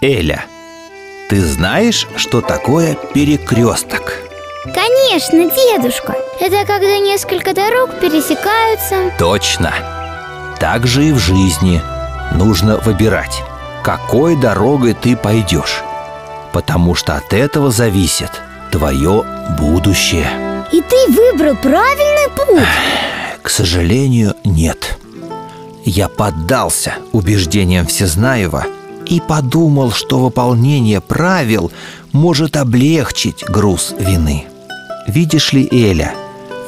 Эля, ты знаешь, что такое перекресток? Конечно, дедушка. Это когда несколько дорог пересекаются. Точно. Так же и в жизни Нужно выбирать, какой дорогой ты пойдешь Потому что от этого зависит твое будущее И ты выбрал правильный путь? К сожалению, нет Я поддался убеждениям Всезнаева – и подумал, что выполнение правил может облегчить груз вины. Видишь ли, Эля,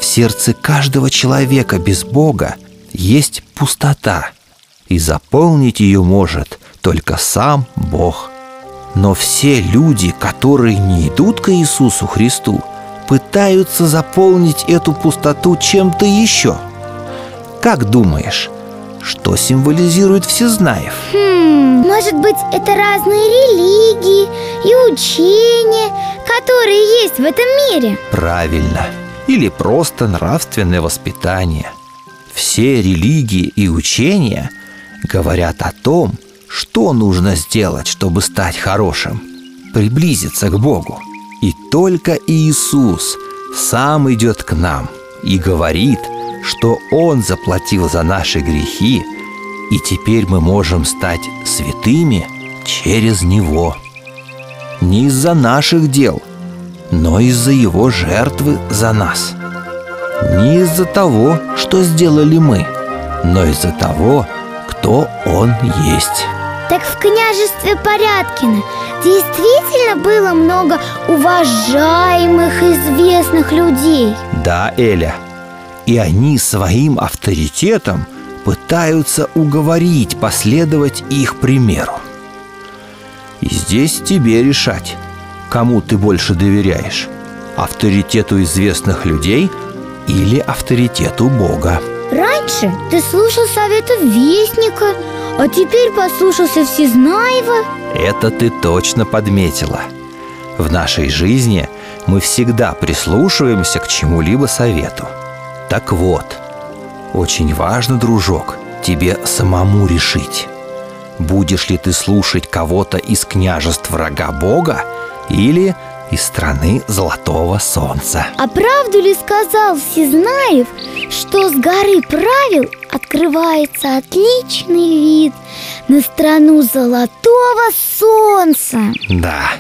в сердце каждого человека без Бога есть пустота, и заполнить ее может только сам Бог. Но все люди, которые не идут к Иисусу Христу, пытаются заполнить эту пустоту чем-то еще. Как думаешь, что символизирует Всезнаев? Хм, может быть, это разные религии и учения, которые есть в этом мире? Правильно. Или просто нравственное воспитание. Все религии и учения говорят о том, что нужно сделать, чтобы стать хорошим, приблизиться к Богу. И только Иисус сам идет к нам и говорит – что Он заплатил за наши грехи, и теперь мы можем стать святыми через Него. Не из-за наших дел, но из-за Его жертвы за нас. Не из-за того, что сделали мы, но из-за того, кто Он есть. Так в княжестве Порядкино действительно было много уважаемых, известных людей Да, Эля – и они своим авторитетом пытаются уговорить последовать их примеру. И здесь тебе решать, кому ты больше доверяешь – авторитету известных людей или авторитету Бога. Раньше ты слушал советы Вестника, а теперь послушался Всезнаева Это ты точно подметила. В нашей жизни мы всегда прислушиваемся к чему-либо совету – так вот, очень важно, дружок, тебе самому решить, будешь ли ты слушать кого-то из княжеств врага Бога или из страны Золотого Солнца. А правду ли сказал Всезнаев, что с горы правил открывается отличный вид на страну Золотого Солнца? Да,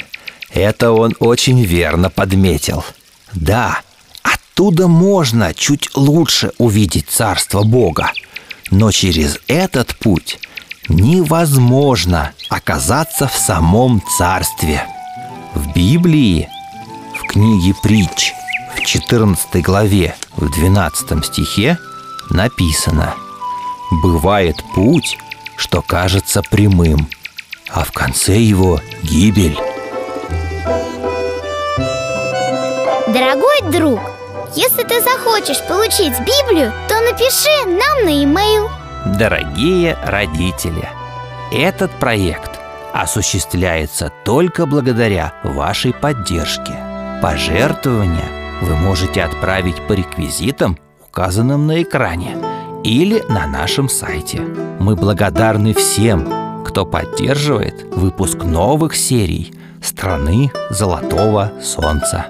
это он очень верно подметил. Да, Оттуда можно чуть лучше увидеть Царство Бога, но через этот путь невозможно оказаться в самом Царстве. В Библии, в книге Притч, в 14 главе, в 12 стихе написано «Бывает путь, что кажется прямым, а в конце его гибель». Дорогой друг, если ты захочешь получить Библию, то напиши нам на e-mail. Дорогие родители, этот проект осуществляется только благодаря вашей поддержке. Пожертвования вы можете отправить по реквизитам, указанным на экране, или на нашем сайте. Мы благодарны всем, кто поддерживает выпуск новых серий «Страны золотого солнца».